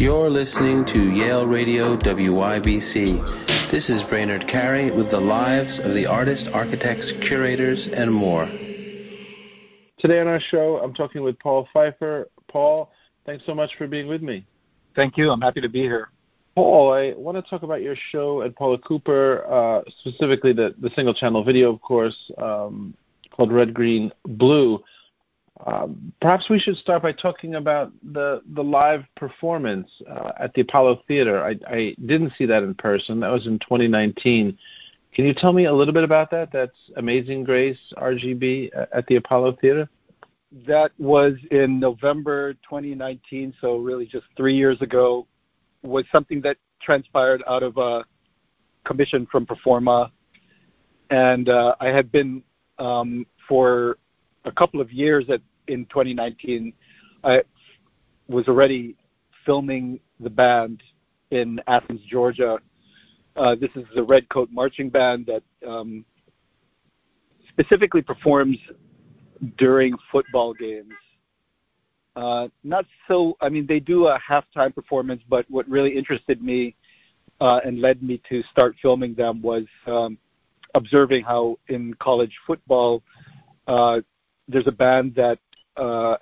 You're listening to Yale Radio WYBC. This is Brainard Carey with the lives of the artists, architects, curators, and more. Today on our show, I'm talking with Paul Pfeiffer. Paul, thanks so much for being with me. Thank you. I'm happy to be here. Paul, I want to talk about your show at Paula Cooper, uh, specifically the, the single channel video, of course, um, called Red, Green, Blue. Um, perhaps we should start by talking about the the live performance uh, at the Apollo Theater. I, I didn't see that in person. That was in 2019. Can you tell me a little bit about that? That's Amazing Grace RGB at the Apollo Theater. That was in November 2019, so really just three years ago. Was something that transpired out of a commission from Performa, and uh, I had been um, for a couple of years at in 2019, I was already filming the band in Athens, Georgia. Uh, this is the Red Coat Marching Band that um, specifically performs during football games. Uh, not so, I mean, they do a halftime performance, but what really interested me uh, and led me to start filming them was um, observing how in college football uh, there's a band that uh,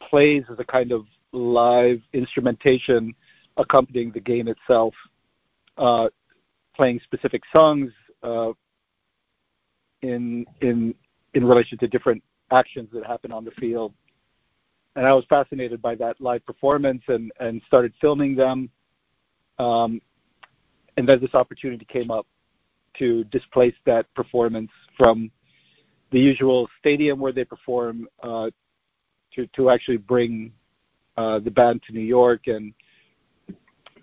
plays as a kind of live instrumentation accompanying the game itself, uh, playing specific songs uh, in in in relation to different actions that happen on the field. And I was fascinated by that live performance and and started filming them. Um, and then this opportunity came up to displace that performance from the usual stadium where they perform uh, to to actually bring uh, the band to New York. And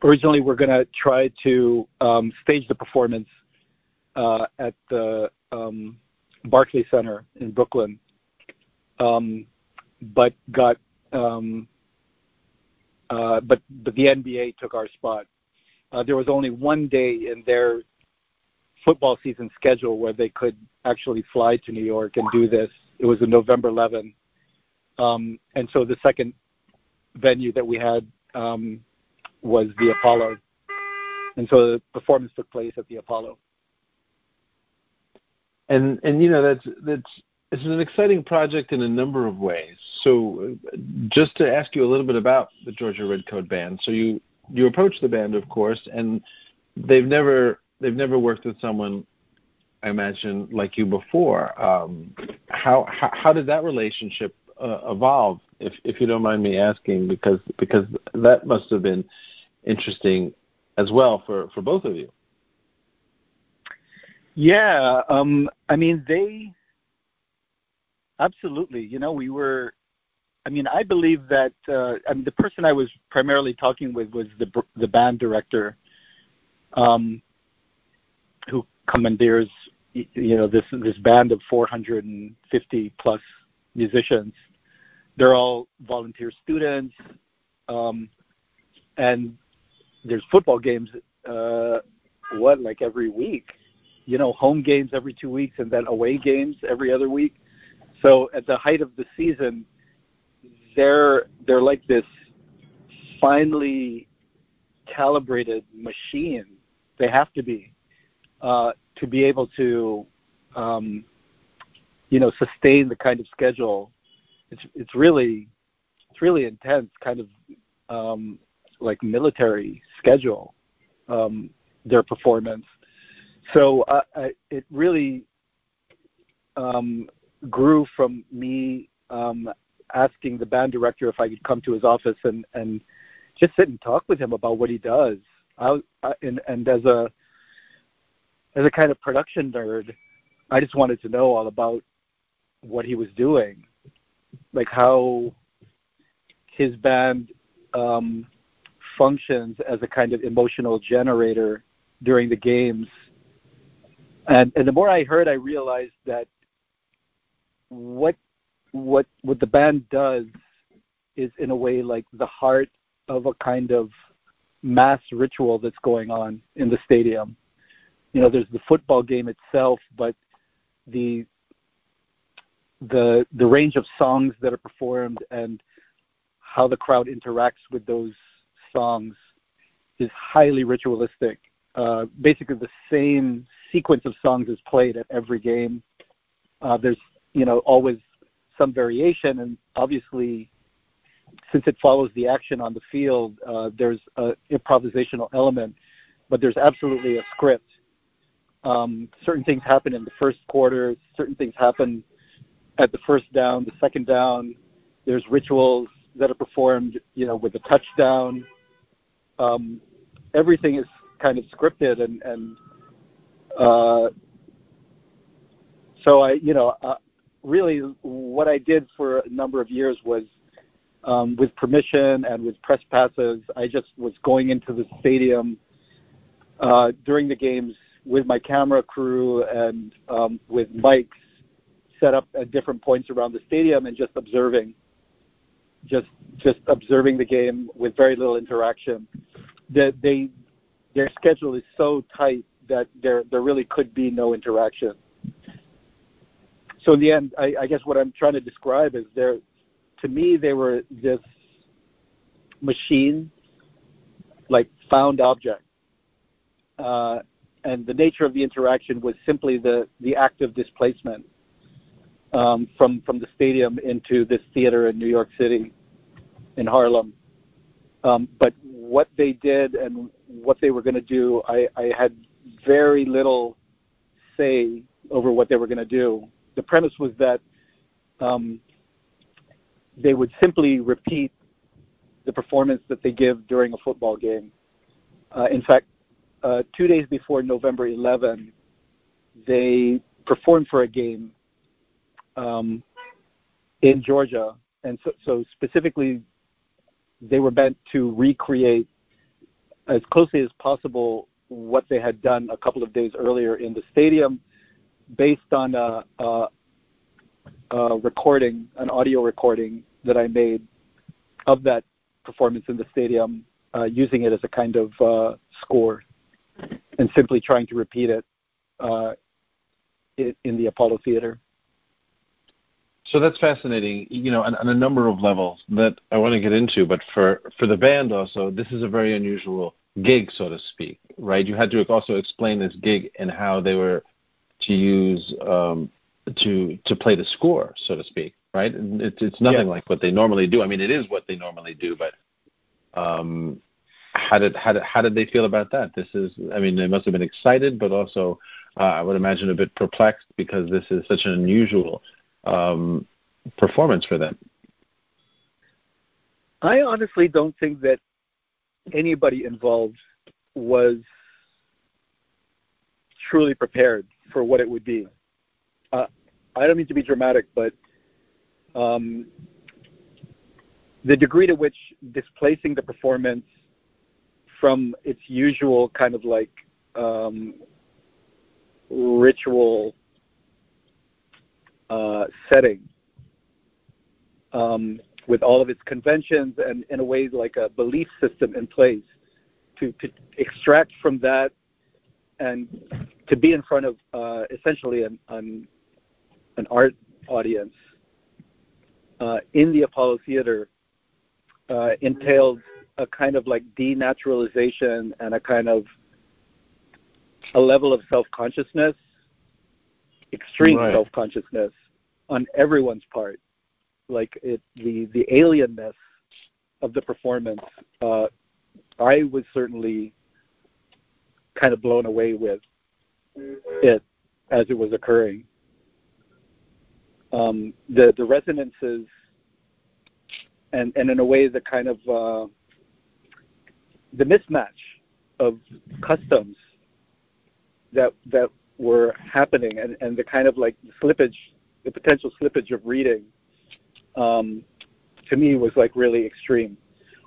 originally, we're going to try to um, stage the performance uh, at the um, Barclay Center in Brooklyn, um, but got um, uh, but but the NBA took our spot. Uh, there was only one day in their football season schedule where they could actually fly to New York and do this. It was in November 11, um, and so the second venue that we had um, was the Apollo. And so the performance took place at the Apollo. And and you know that's that's it's an exciting project in a number of ways. So just to ask you a little bit about the Georgia Red Redcoat Band. So you you approached the band, of course, and they've never they've never worked with someone I imagine like you before. Um, how, how how did that relationship evolve, if if you don't mind me asking, because because that must have been interesting as well for for both of you. Yeah, um, I mean they absolutely. You know, we were. I mean, I believe that. Uh, I mean, the person I was primarily talking with was the the band director, um, who commandeers you know this this band of 450 plus musicians they're all volunteer students, um, and there's football games. Uh, what like every week? You know, home games every two weeks, and then away games every other week. So at the height of the season, they're they're like this finely calibrated machine. They have to be uh, to be able to, um, you know, sustain the kind of schedule it's it's really it's really intense, kind of um, like military schedule. Um, their performance, so uh, I, it really um, grew from me um, asking the band director if I could come to his office and and just sit and talk with him about what he does. I, I and and as a as a kind of production nerd, I just wanted to know all about what he was doing like how his band um, functions as a kind of emotional generator during the games. And, and the more I heard, I realized that what what what the band does is in a way like the heart of a kind of mass ritual that's going on in the stadium. You know, there's the football game itself, but the the the range of songs that are performed and how the crowd interacts with those songs is highly ritualistic. Uh, basically, the same sequence of songs is played at every game. Uh, there's you know always some variation, and obviously, since it follows the action on the field, uh, there's an improvisational element, but there's absolutely a script. Um, certain things happen in the first quarter. Certain things happen at the first down, the second down. There's rituals that are performed, you know, with the touchdown. Um, everything is kind of scripted, and and uh, so I, you know, uh, really what I did for a number of years was, um, with permission and with press passes, I just was going into the stadium uh, during the games with my camera crew and um, with mics set up at different points around the stadium and just observing, just just observing the game with very little interaction. That they their schedule is so tight that there there really could be no interaction. So in the end, I, I guess what I'm trying to describe is there, to me, they were this machine, like found object, uh, and the nature of the interaction was simply the the act of displacement um, from from the stadium into this theater in New York City, in Harlem. Um, but what they did and what they were going to do, I, I had very little say over what they were going to do. The premise was that um, they would simply repeat the performance that they give during a football game. Uh, in fact, uh, two days before November 11, they performed for a game um, in Georgia, and so, so specifically, they were meant to recreate as closely as possible what they had done a couple of days earlier in the stadium, based on a, a, a recording, an audio recording that I made of that performance in the stadium, uh, using it as a kind of uh, score, and simply trying to repeat it uh, in, in the Apollo Theater. So that's fascinating, you know, on, on, a number of levels that I want to get into. But for for the band also, this is a very unusual gig, so to speak, right? You had to also explain this gig and how they were to use um, to to play the score, so to speak, right? It's it's nothing yeah. like what they normally do. I mean, it is what they normally do, but um, how did how did how did they feel about that? This is, I mean, they must have been excited, but also uh, I would imagine a bit perplexed because this is such an unusual um, performance for them. I honestly don't think that anybody involved was truly prepared for what it would be. Uh, I don't mean to be dramatic, but um, the degree to which displacing the performance from its usual kind of like um, ritual uh, setting um, with all of its conventions and in a way like a belief system in place to, to extract from that and to be in front of uh, essentially an, an, an, art audience uh, in the Apollo Theater uh, entailed a kind of like denaturalization and a kind of a level of self-consciousness, extreme right. self-consciousness on everyone's part like it the the alienness of the performance uh i was certainly kind of blown away with it as it was occurring um the the resonances and and in a way the kind of uh the mismatch of customs that that were happening and and the kind of like slippage the potential slippage of reading um, to me was like really extreme.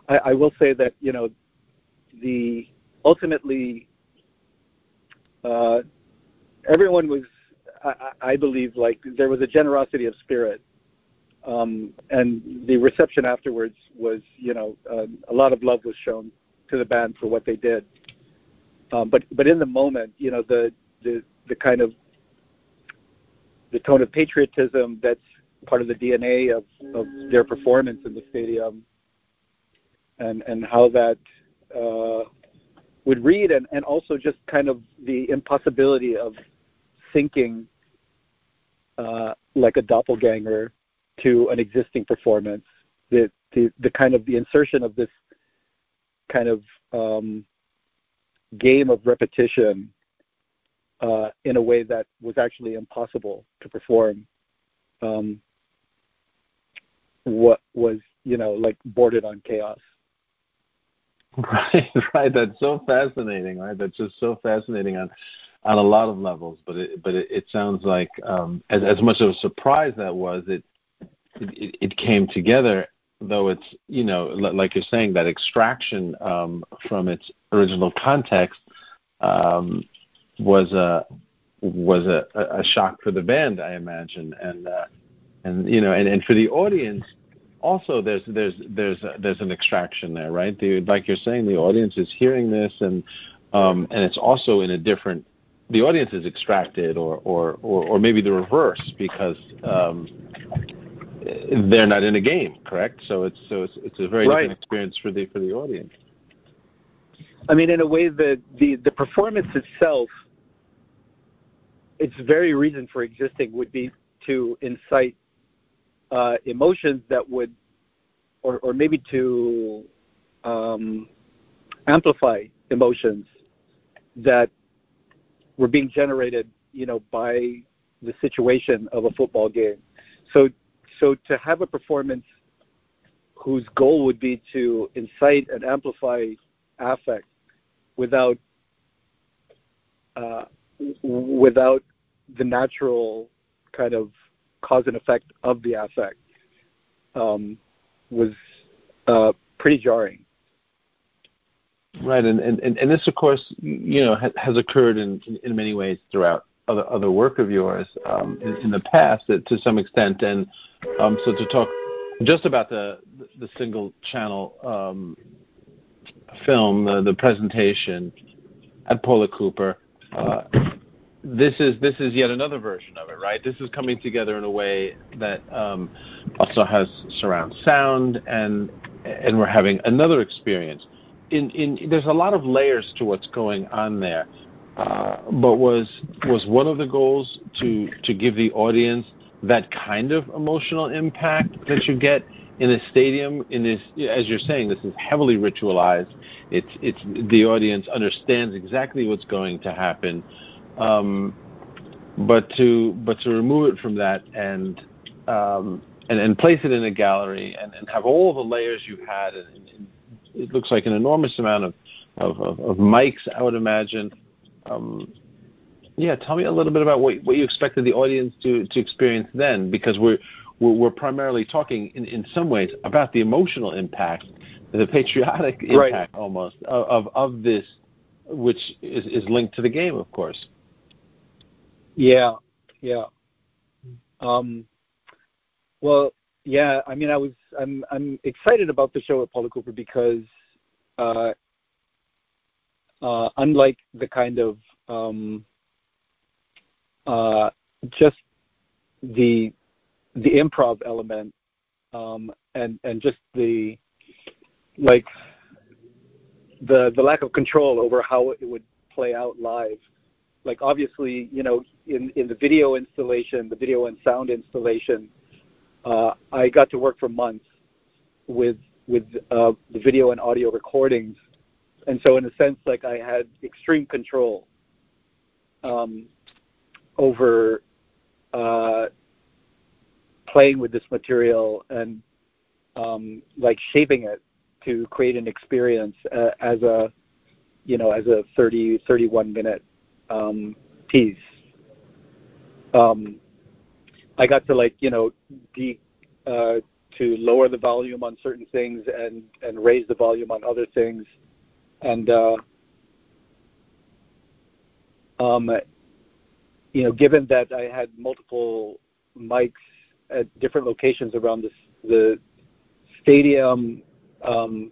I, I will say that you know the ultimately uh, everyone was I, I believe like there was a generosity of spirit um, and the reception afterwards was you know uh, a lot of love was shown to the band for what they did um, but but in the moment you know the the the kind of the tone of patriotism that's part of the DNA of, of their performance in the stadium, and and how that uh, would read, and and also just kind of the impossibility of thinking uh, like a doppelganger to an existing performance. The the the kind of the insertion of this kind of um, game of repetition uh, in a way that was actually impossible to perform. Um, what was you know like bordered on chaos. Right, right. That's so fascinating, right? That's just so fascinating on on a lot of levels. But it but it, it sounds like um, as as much of a surprise that was, it it, it came together. Though it's you know like you're saying that extraction um, from its original context um, was a was a, a shock for the band, I imagine, and uh, and you know, and, and for the audience, also there's there's there's there's an extraction there, right? The, like you're saying, the audience is hearing this, and um, and it's also in a different. The audience is extracted, or or or, or maybe the reverse, because um, they're not in a game, correct? So it's so it's, it's a very right. different experience for the for the audience. I mean, in a way, the the the performance itself, its very reason for existing would be to incite uh, emotions that would, or or maybe to um, amplify emotions that were being generated, you know, by the situation of a football game. So so to have a performance whose goal would be to incite and amplify affect without uh, without the natural kind of cause and effect of the affect um, was uh, pretty jarring. Right, and, and, and this, of course, you know, has occurred in, in many ways throughout other other work of yours um, in, in, the past, to some extent. And um, so, to talk just about the the single channel um, film, uh, the presentation at Paula Cooper. Uh, this is this is yet another version of it, right? This is coming together in a way that um, also has surround sound, and and we're having another experience. In, in there's a lot of layers to what's going on there, uh, but was was one of the goals to to give the audience that kind of emotional impact that you get in a stadium in this as you're saying this is heavily ritualized. It's it's the audience understands exactly what's going to happen. Um, but to but to remove it from that and um, and, and place it in a gallery and, and have all the layers you've had and, and it looks like an enormous amount of of, of, of mics I would imagine. Um, yeah tell me a little bit about what what you expected the audience to to experience then because we're we're, we're primarily talking in, in some ways about the emotional impact, the patriotic impact right. almost of, of, of this, which is, is linked to the game, of course. Yeah, yeah. Um, well, yeah. I mean, I was I'm I'm excited about the show at Paula Cooper because, uh, uh, unlike the kind of um, uh, just the the improv element um, and and just the like the the lack of control over how it would play out live. Like obviously, you know, in in the video installation, the video and sound installation, uh, I got to work for months with with uh, the video and audio recordings, and so in a sense, like I had extreme control um, over uh, playing with this material and um, like shaping it to create an experience uh, as a you know as a 30 31 minute um, piece um, i got to like you know de- uh, to lower the volume on certain things and and raise the volume on other things. And uh, um, you know given that i had multiple mics at different locations around the stadium, um,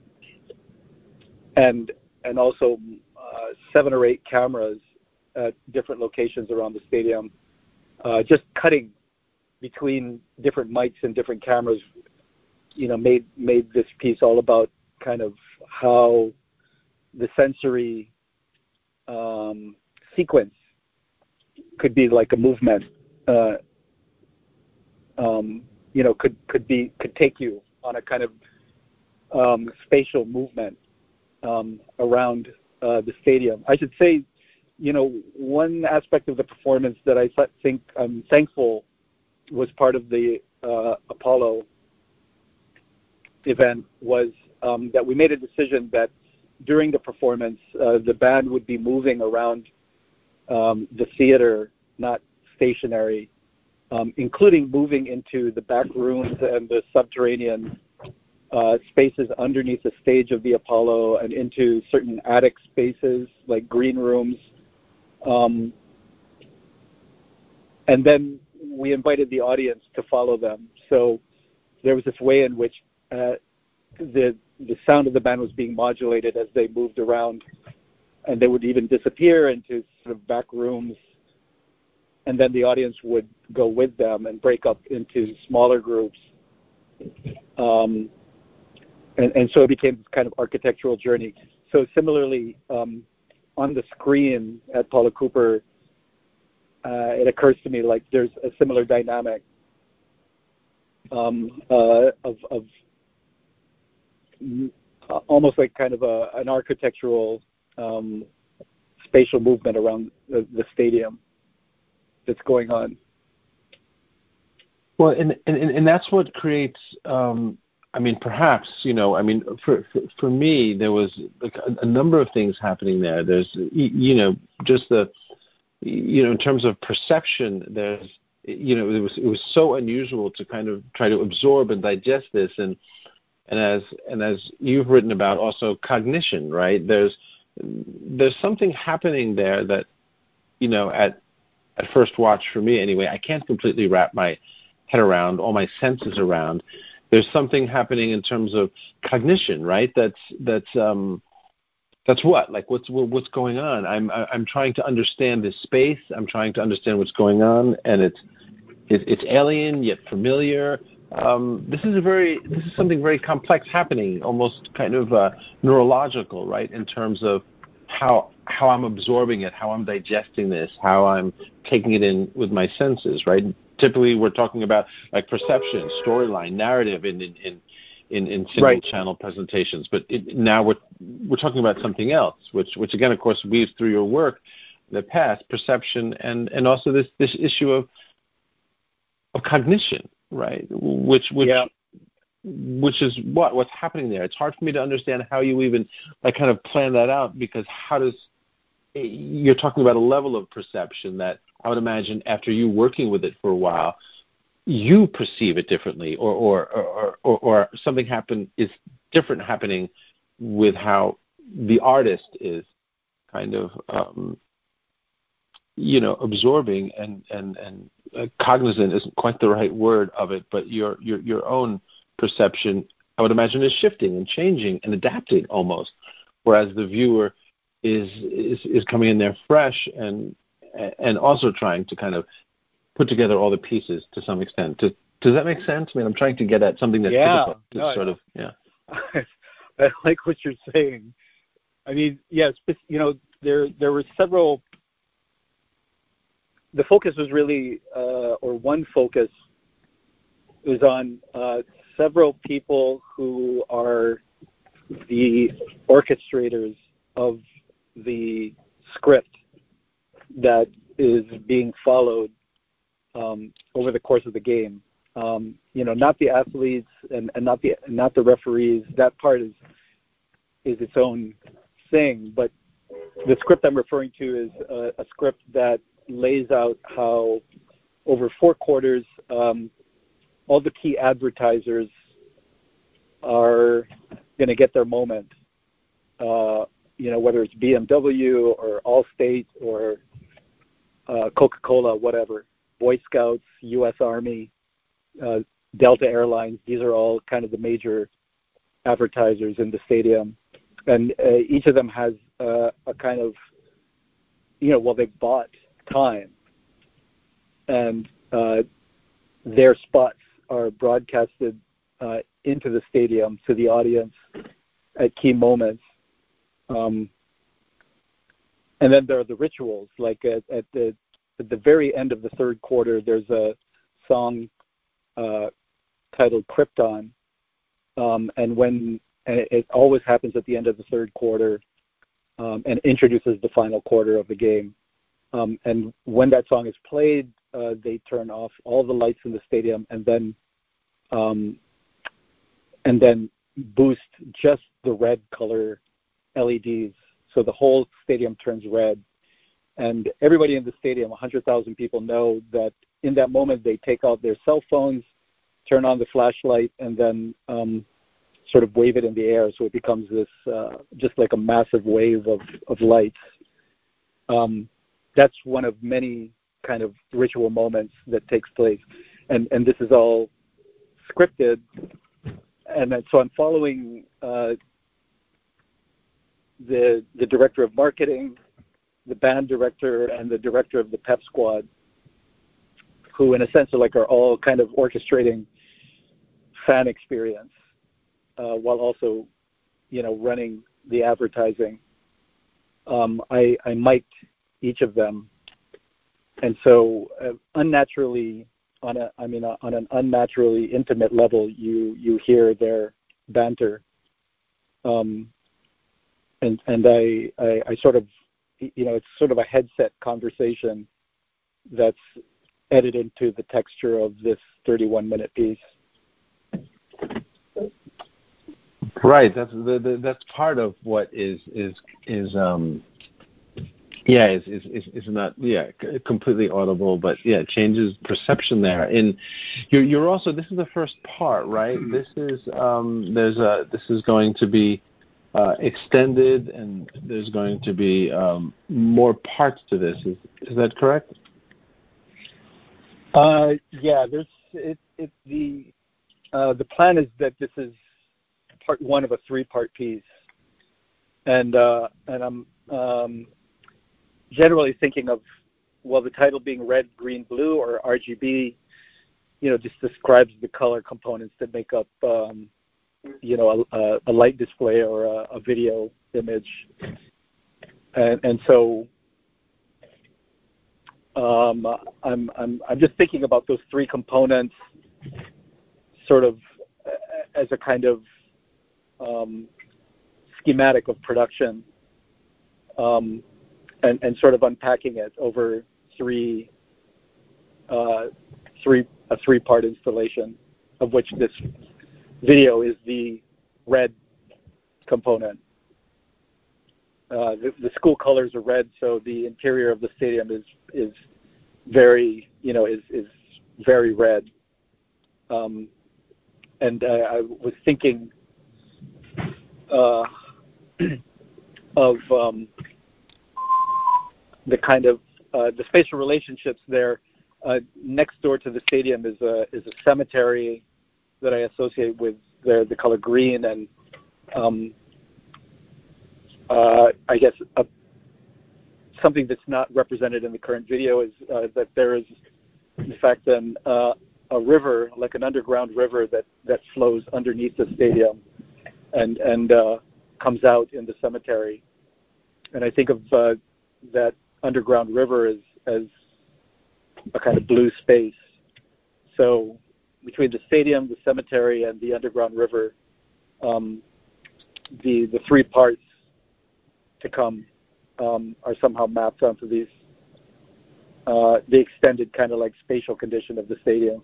and and also uh, seven or eight cameras at different locations around the stadium, uh, just cutting between different mics and different cameras. You know, made made this piece all about kind of how the sensory um, sequence could be like a movement. Uh, um, you know, could could be could take you on a kind of um, spatial movement um, around uh, the stadium. I should say, you know, one aspect of the performance that I think I'm thankful was part of the uh, Apollo event was um, that we made a decision that during the performance, uh, the band would be moving around um, the theater, not stationary, um, including moving into the back rooms and the subterranean uh, spaces underneath the stage of the Apollo and into certain attic spaces like green rooms. Um, and then we invited the audience to follow them. So there was this way in which uh, the the sound of the band was being modulated as they moved around, and they would even disappear into sort of back rooms, and then the audience would go with them and break up into smaller groups. Um, and, and so it became this kind of architectural journey. So similarly, um, on the screen at Paula Cooper, uh, it occurs to me like there's a similar dynamic um, uh, of, of uh, almost like kind of a, an architectural um, spatial movement around the, the, stadium that's going on. Well, and and, and that's what creates. Um, I mean, perhaps you know. I mean, for for, for me, there was like a, a number of things happening there. There's you know just the you know in terms of perception. There's you know it was it was so unusual to kind of try to absorb and digest this and and as and as you've written about also cognition right there's there's something happening there that you know at at first watch for me anyway i can't completely wrap my head around all my senses around. There's something happening in terms of cognition right? That's that's um that's what like what's what's going on? I'm i'm trying to understand this space. I'm trying to understand what's going on and it's it's alien yet familiar. Um, this is a very this is something very complex happening, almost kind of uh, neurological, right? In terms of how how I'm absorbing it, how I'm digesting this, how I'm taking it in with my senses, right? Typically, we're talking about like perception, storyline, narrative in in in, in, in single right. channel presentations, but it, now we're we're talking about something else, which which again, of course, weaves through your work the past, perception, and and also this this issue of of cognition, right? Which which yeah. Which is what what's happening there. It's hard for me to understand how you even like kind of plan that out because how does you're talking about a level of perception that I would imagine after you working with it for a while, you perceive it differently, or or or, or, or something happen is different happening with how the artist is kind of um, you know absorbing and and and uh, cognizant isn't quite the right word of it, but your your your own perception, I would imagine, is shifting and changing and adapting almost, whereas the viewer is is is coming in there fresh and and also trying to kind of put together all the pieces to some extent. Does, does that make sense? I mean, I'm trying to get at something that's yeah, difficult no, sort of yeah. I like what you're saying. I mean, yes, you know, there there were several the focus was really, uh, or one focus was on uh, several people who are the orchestrators of the script that is being followed um, over the course of the game. Um, you know, not the athletes and, and not the not the referees. That part is is its own thing. But the script I'm referring to is a, a script that lays out how over four quarters, um, all the key advertisers are going to get their moment. Uh, you know, whether it's BMW or Allstate or uh, Coca-Cola, whatever, Boy Scouts, U.S. Army, uh, Delta Airlines. These are all kind of the major advertisers in the stadium, and uh, each of them has uh, a kind of, you know, well, they've bought time. And uh, their spots are broadcasted uh, into the stadium to the audience at key moments. Um, and then there are the rituals, like at, at the at the very end of the third quarter, there's a song uh, titled Krypton, um, and when and it always happens at the end of the third quarter, um, and introduces the final quarter of the game. Um, and when that song is played, uh, they turn off all the lights in the stadium, and then um, and then boost just the red color LEDs, so the whole stadium turns red. And everybody in the stadium, 100,000 people, know that in that moment they take out their cell phones, turn on the flashlight, and then um, sort of wave it in the air, so it becomes this uh, just like a massive wave of of lights. Um, that's one of many kind of ritual moments that takes place, and and this is all scripted, and then, so I'm following uh, the the director of marketing, the band director, and the director of the pep squad, who in a sense are like are all kind of orchestrating fan experience uh, while also, you know, running the advertising. Um, I, I mic'd each of them, and so uh, unnaturally, on a, I mean, on an unnaturally intimate level, you you hear their banter, um, and and I, I I sort of, you know, it's sort of a headset conversation that's edited into the texture of this 31 minute piece. Right. That's the, the, that's part of what is is is um yeah is is is, is not yeah completely audible but yeah changes perception there and you're you're also this is the first part right mm-hmm. this is um there's a this is going to be uh, extended and there's going to be um, more parts to this is is that correct uh yeah there's it it the uh the plan is that this is part one of a three part piece. And uh, and I'm um, generally thinking of well the title being red, green, blue or RGB, you know, just describes the color components that make up um, you know a, a light display or a, a video image. And, and so um, I'm, I'm, I'm just thinking about those three components sort of as a kind of um, schematic of production um, and, and sort of unpacking it over three uh, three a three part installation of which this video is the red component. Uh, the, the, school colors are red, so the interior of the stadium is is very you know is is very red. Um, and uh, I was thinking uh, of um, the kind of uh, the spatial relationships there. Uh, next door to the stadium is a is a cemetery that I associate with the the color green, and um, uh, I guess a, something that's not represented in the current video is uh, that there is, in fact, an, uh, a river, like an underground river that that flows underneath the stadium, and and uh, comes out in the cemetery. And I think of uh, that underground river as as a kind of blue space. So between the stadium, the cemetery, and the underground river, um, the the three parts to come um, are somehow mapped onto these uh, the extended kind of like spatial condition of the stadium.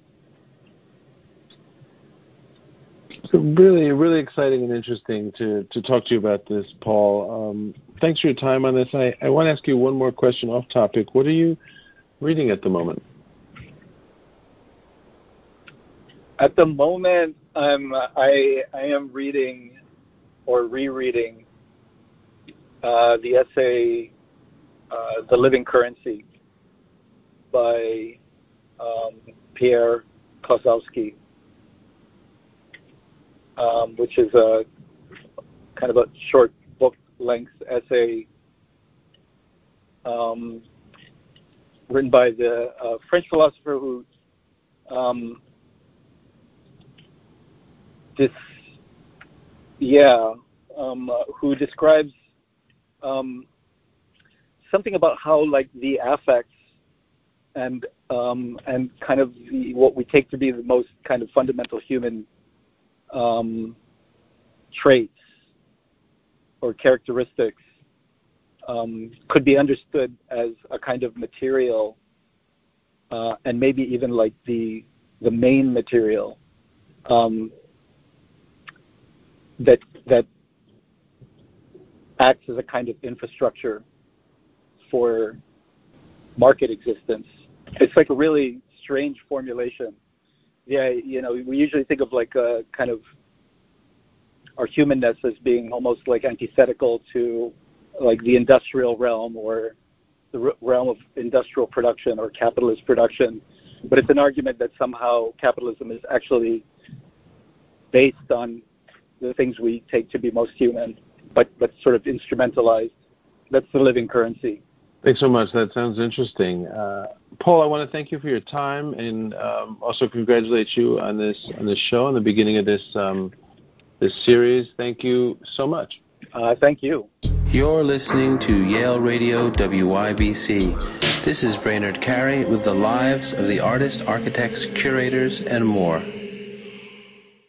So really, really exciting and interesting to, to talk to you about this, Paul. Um, thanks for your time on this. I, I want to ask you one more question off topic. What are you reading at the moment? At the moment, I'm I I am reading or rereading uh, the essay uh, "The Living Currency" by um, Pierre Klossowski um, which is a kind of a short book length essay um, written by the uh, French philosopher who um, this yeah um, uh, who describes um, something about how like the affects and um, and kind of the, what we take to be the most kind of fundamental human um, traits or characteristics um, could be understood as a kind of material uh, and maybe even like the the main material um, that that acts as a kind of infrastructure for market existence. It's like a really strange formulation. Yeah, you know, we usually think of like a kind of our humanness as being almost like antithetical to like the industrial realm or the realm of industrial production or capitalist production. But it's an argument that somehow capitalism is actually based on the things we take to be most human, but but sort of instrumentalized. That's the living currency. Thanks so much. That sounds interesting. Uh, Paul, I want to thank you for your time and um, also congratulate you on this on this show and the beginning of this um, this series. Thank you so much. Uh, thank you. You're listening to Yale Radio WYBC. This is Brainard Carey with the lives of the artists, architects, curators, and more.